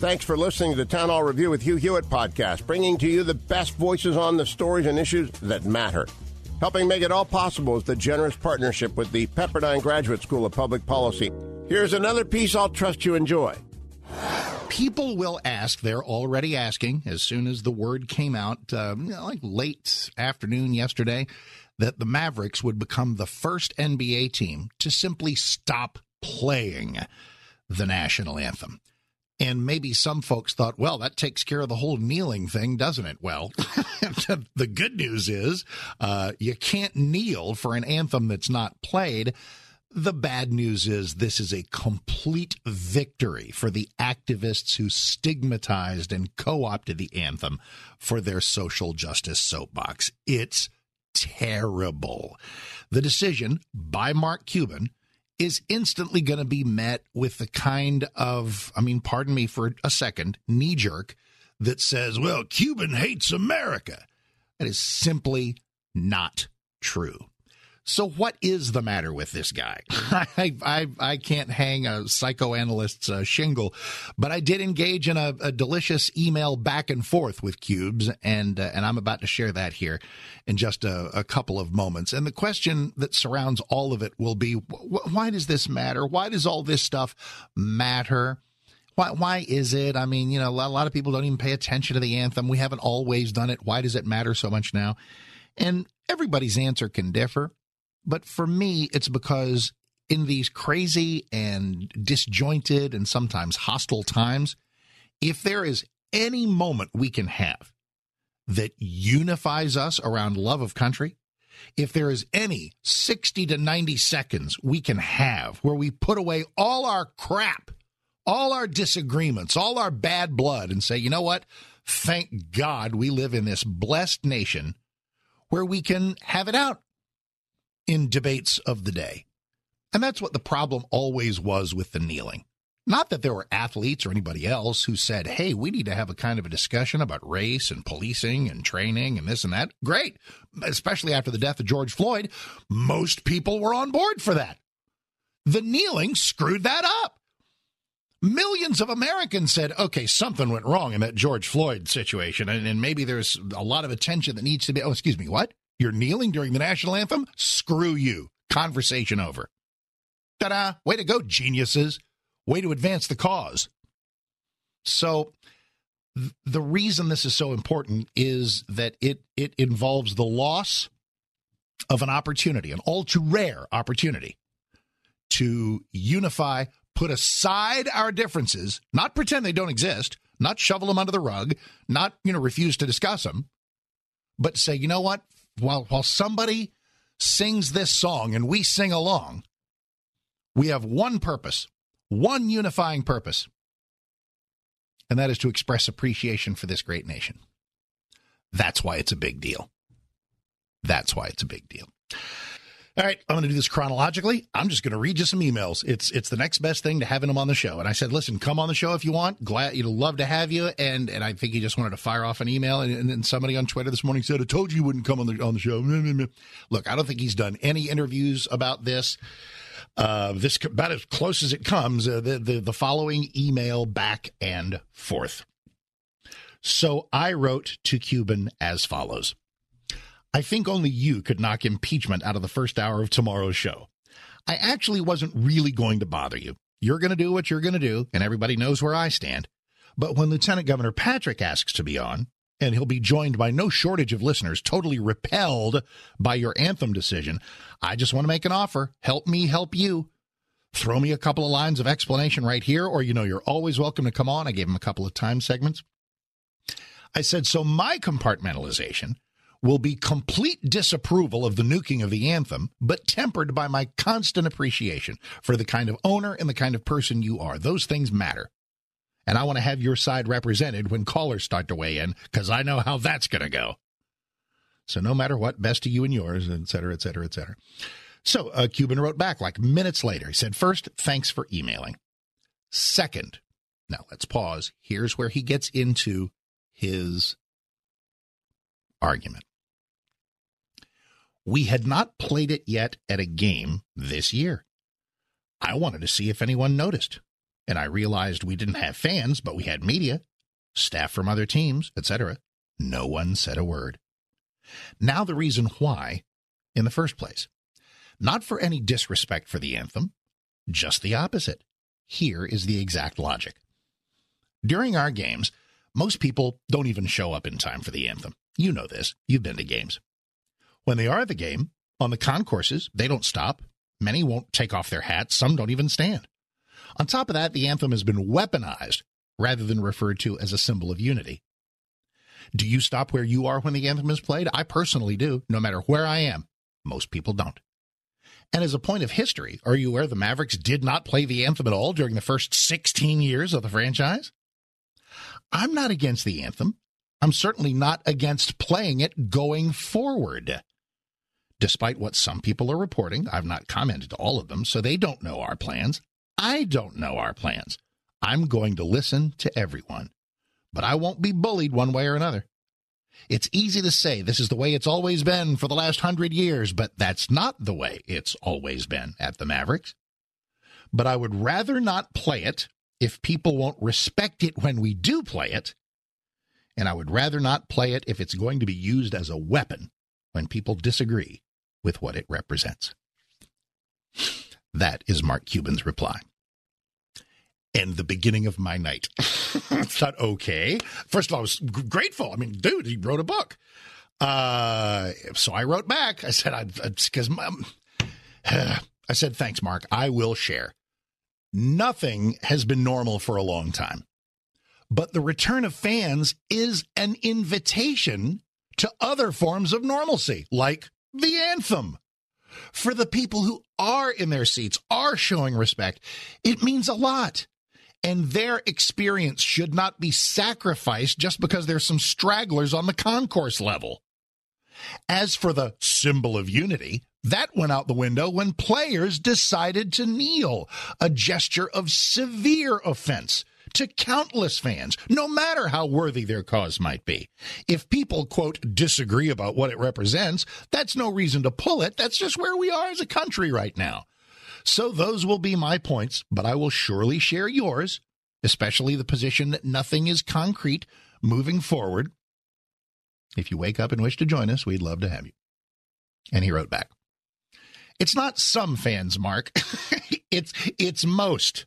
Thanks for listening to the Town Hall Review with Hugh Hewitt podcast, bringing to you the best voices on the stories and issues that matter. Helping make it all possible is the generous partnership with the Pepperdine Graduate School of Public Policy. Here's another piece I'll trust you enjoy. People will ask, they're already asking, as soon as the word came out, uh, like late afternoon yesterday, that the Mavericks would become the first NBA team to simply stop playing the national anthem. And maybe some folks thought, well, that takes care of the whole kneeling thing, doesn't it? Well, the good news is uh, you can't kneel for an anthem that's not played. The bad news is this is a complete victory for the activists who stigmatized and co opted the anthem for their social justice soapbox. It's terrible. The decision by Mark Cuban is instantly going to be met with the kind of, I mean, pardon me for a second, knee jerk that says, well, Cuban hates America. That is simply not true. So, what is the matter with this guy? I, I, I can't hang a psychoanalyst's uh, shingle, but I did engage in a, a, delicious email back and forth with Cubes, and uh, and I'm about to share that here in just a, a, couple of moments. And the question that surrounds all of it will be: wh- Why does this matter? Why does all this stuff matter? Why, why is it? I mean, you know, a lot of people don't even pay attention to the anthem. We haven't always done it. Why does it matter so much now? And everybody's answer can differ. But for me, it's because in these crazy and disjointed and sometimes hostile times, if there is any moment we can have that unifies us around love of country, if there is any 60 to 90 seconds we can have where we put away all our crap, all our disagreements, all our bad blood, and say, you know what? Thank God we live in this blessed nation where we can have it out in debates of the day. And that's what the problem always was with the kneeling. Not that there were athletes or anybody else who said, hey, we need to have a kind of a discussion about race and policing and training and this and that. Great. Especially after the death of George Floyd, most people were on board for that. The kneeling screwed that up. Millions of Americans said, okay, something went wrong in that George Floyd situation, and, and maybe there's a lot of attention that needs to be. Oh, excuse me, what? You're kneeling during the national anthem? Screw you. Conversation over. Ta da! Way to go, geniuses. Way to advance the cause. So, th- the reason this is so important is that it, it involves the loss of an opportunity, an all too rare opportunity to unify, put aside our differences, not pretend they don't exist, not shovel them under the rug, not, you know, refuse to discuss them, but say, you know what? While while somebody sings this song and we sing along, we have one purpose, one unifying purpose, and that is to express appreciation for this great nation. That's why it's a big deal. That's why it's a big deal. All right, I'm going to do this chronologically. I'm just going to read you some emails. It's it's the next best thing to having them on the show. And I said, listen, come on the show if you want. Glad you'd love to have you. And and I think he just wanted to fire off an email. And, and then somebody on Twitter this morning said, I told you you wouldn't come on the on the show. Look, I don't think he's done any interviews about this. Uh, this about as close as it comes. Uh, the, the the following email back and forth. So I wrote to Cuban as follows. I think only you could knock impeachment out of the first hour of tomorrow's show. I actually wasn't really going to bother you. You're going to do what you're going to do, and everybody knows where I stand. But when Lieutenant Governor Patrick asks to be on, and he'll be joined by no shortage of listeners totally repelled by your anthem decision, I just want to make an offer. Help me help you. Throw me a couple of lines of explanation right here, or you know, you're always welcome to come on. I gave him a couple of time segments. I said, so my compartmentalization will be complete disapproval of the nuking of the anthem, but tempered by my constant appreciation for the kind of owner and the kind of person you are. Those things matter. And I want to have your side represented when callers start to weigh in because I know how that's going to go. So no matter what, best to you and yours, et cetera, et cetera, et cetera. So uh, Cuban wrote back like minutes later. He said, First, thanks for emailing. Second, now let's pause. Here's where he gets into his argument. We had not played it yet at a game this year. I wanted to see if anyone noticed, and I realized we didn't have fans, but we had media, staff from other teams, etc. No one said a word. Now, the reason why in the first place. Not for any disrespect for the anthem, just the opposite. Here is the exact logic. During our games, most people don't even show up in time for the anthem. You know this. You've been to games. When they are at the game, on the concourses, they don't stop. Many won't take off their hats. Some don't even stand. On top of that, the anthem has been weaponized rather than referred to as a symbol of unity. Do you stop where you are when the anthem is played? I personally do, no matter where I am. Most people don't. And as a point of history, are you aware the Mavericks did not play the anthem at all during the first 16 years of the franchise? I'm not against the anthem. I'm certainly not against playing it going forward. Despite what some people are reporting, I've not commented to all of them, so they don't know our plans. I don't know our plans. I'm going to listen to everyone, but I won't be bullied one way or another. It's easy to say this is the way it's always been for the last hundred years, but that's not the way it's always been at the Mavericks. But I would rather not play it if people won't respect it when we do play it. And I would rather not play it if it's going to be used as a weapon when people disagree with what it represents. That is Mark Cuban's reply and the beginning of my night. I thought, okay. First of all, I was grateful. I mean, dude, he wrote a book. Uh, so I wrote back. I said, I because I said, thanks, Mark. I will share. Nothing has been normal for a long time, but the return of fans is an invitation to other forms of normalcy, like the anthem. For the people who are in their seats, are showing respect, it means a lot and their experience should not be sacrificed just because there's some stragglers on the concourse level. As for the symbol of unity, that went out the window when players decided to kneel, a gesture of severe offense to countless fans, no matter how worthy their cause might be. If people, quote, disagree about what it represents, that's no reason to pull it. That's just where we are as a country right now. So those will be my points, but I will surely share yours, especially the position that nothing is concrete moving forward. If you wake up and wish to join us, we'd love to have you. And he wrote back. It's not some fans, Mark. it's it's most.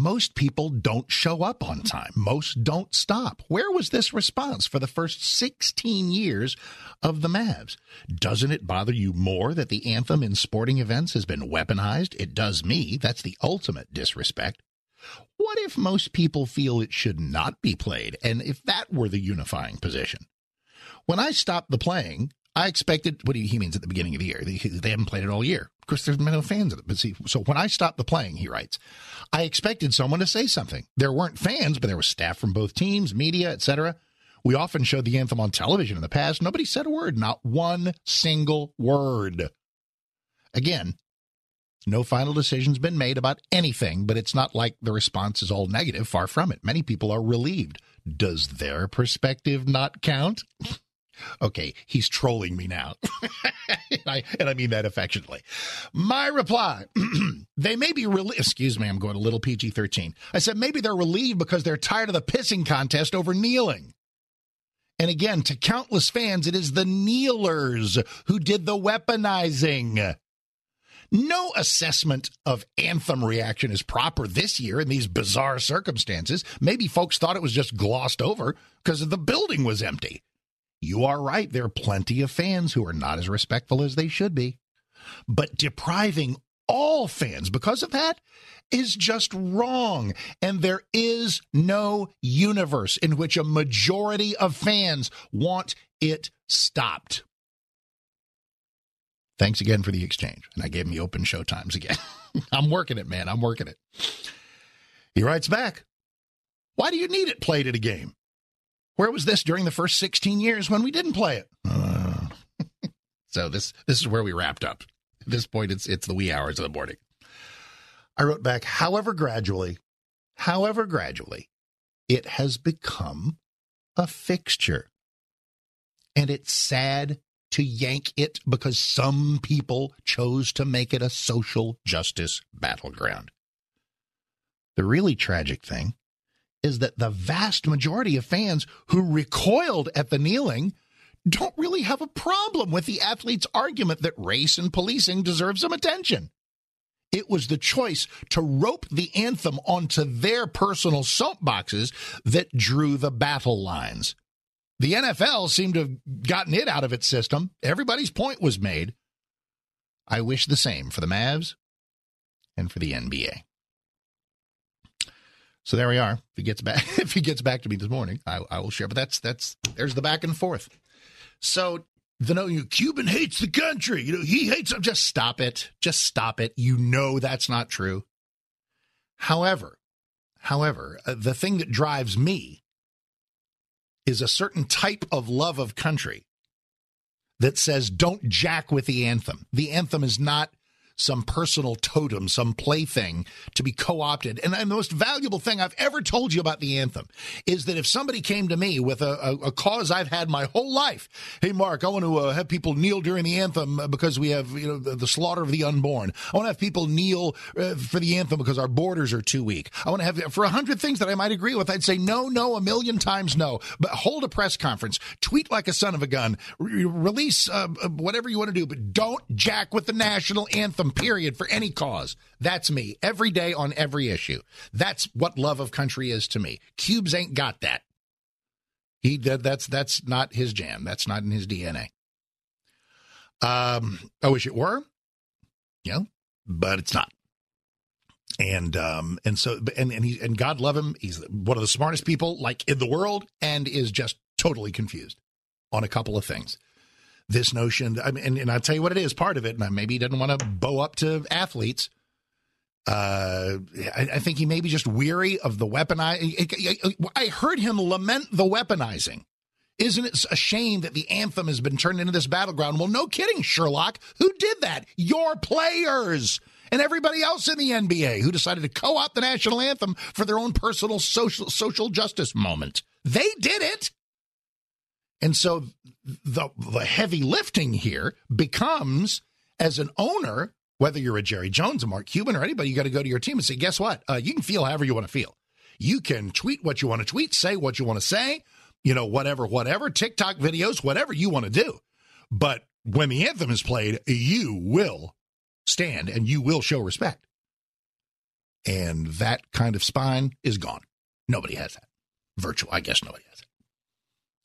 Most people don't show up on time. Most don't stop. Where was this response for the first 16 years of the Mavs? Doesn't it bother you more that the anthem in sporting events has been weaponized? It does me. That's the ultimate disrespect. What if most people feel it should not be played, and if that were the unifying position? When I stopped the playing, I expected what he means at the beginning of the year. They, they haven't played it all year. Of course, there's been no fans of it. But see, so when I stopped the playing, he writes, I expected someone to say something. There weren't fans, but there was staff from both teams, media, etc. We often showed the anthem on television in the past. Nobody said a word, not one single word. Again, no final decision's been made about anything, but it's not like the response is all negative. Far from it. Many people are relieved. Does their perspective not count? Okay, he's trolling me now. and, I, and I mean that affectionately. My reply they may be relieved. Excuse me, I'm going a little PG 13. I said maybe they're relieved because they're tired of the pissing contest over kneeling. And again, to countless fans, it is the kneelers who did the weaponizing. No assessment of anthem reaction is proper this year in these bizarre circumstances. Maybe folks thought it was just glossed over because the building was empty. You are right. There are plenty of fans who are not as respectful as they should be. But depriving all fans because of that is just wrong. And there is no universe in which a majority of fans want it stopped. Thanks again for the exchange. And I gave the open show times again. I'm working it, man. I'm working it. He writes back Why do you need it played at a game? Where was this during the first 16 years when we didn't play it? Uh, so this this is where we wrapped up. At this point, it's it's the wee hours of the morning. I wrote back, however gradually, however gradually, it has become a fixture. And it's sad to yank it because some people chose to make it a social justice battleground. The really tragic thing is that the vast majority of fans who recoiled at the kneeling don't really have a problem with the athlete's argument that race and policing deserve some attention. It was the choice to rope the anthem onto their personal soapboxes that drew the battle lines. The NFL seemed to have gotten it out of its system. Everybody's point was made. I wish the same for the Mavs and for the NBA. So there we are. If he gets back, if he gets back to me this morning, I, I will share. But that's that's there's the back and forth. So the no, you Cuban hates the country. You know, he hates them. Just stop it. Just stop it. You know that's not true. However, however, uh, the thing that drives me is a certain type of love of country that says don't jack with the anthem. The anthem is not some personal totem, some plaything to be co opted. And, the most valuable thing I've ever told you about the anthem is that if somebody came to me with a, a, a cause I've had my whole life, hey, Mark, I want to uh, have people kneel during the anthem because we have you know the, the slaughter of the unborn. I want to have people kneel uh, for the anthem because our borders are too weak. I want to have, for a hundred things that I might agree with, I'd say no, no, a million times no. But hold a press conference, tweet like a son of a gun, re- release uh, uh whatever you want to do, but don't jack with the national anthem period, for any cause. That's me every day on every issue. That's what love of country is to me. Cubes ain't got that. He that's that's not his jam. That's not in his DNA. Um, I wish it were, you know, but it's not. And um and so and and he and God love him. He's one of the smartest people like in the world, and is just totally confused on a couple of things this notion. I mean, and, and I'll tell you what it is. Part of it, and maybe he doesn't want to bow up to athletes. Uh, I, I, think he may be just weary of the weaponizing. I heard him lament the weaponizing. Isn't it a shame that the anthem has been turned into this battleground? Well, no kidding, Sherlock. Who did that? Your players and everybody else in the NBA who decided to co-opt the national anthem for their own personal social social justice moment. They did it. And so the the heavy lifting here becomes as an owner, whether you're a Jerry Jones, a Mark Cuban, or anybody, you got to go to your team and say, guess what? Uh, you can feel however you want to feel. You can tweet what you want to tweet, say what you want to say, you know, whatever, whatever, TikTok videos, whatever you want to do. But when the anthem is played, you will stand and you will show respect. And that kind of spine is gone. Nobody has that. Virtual, I guess nobody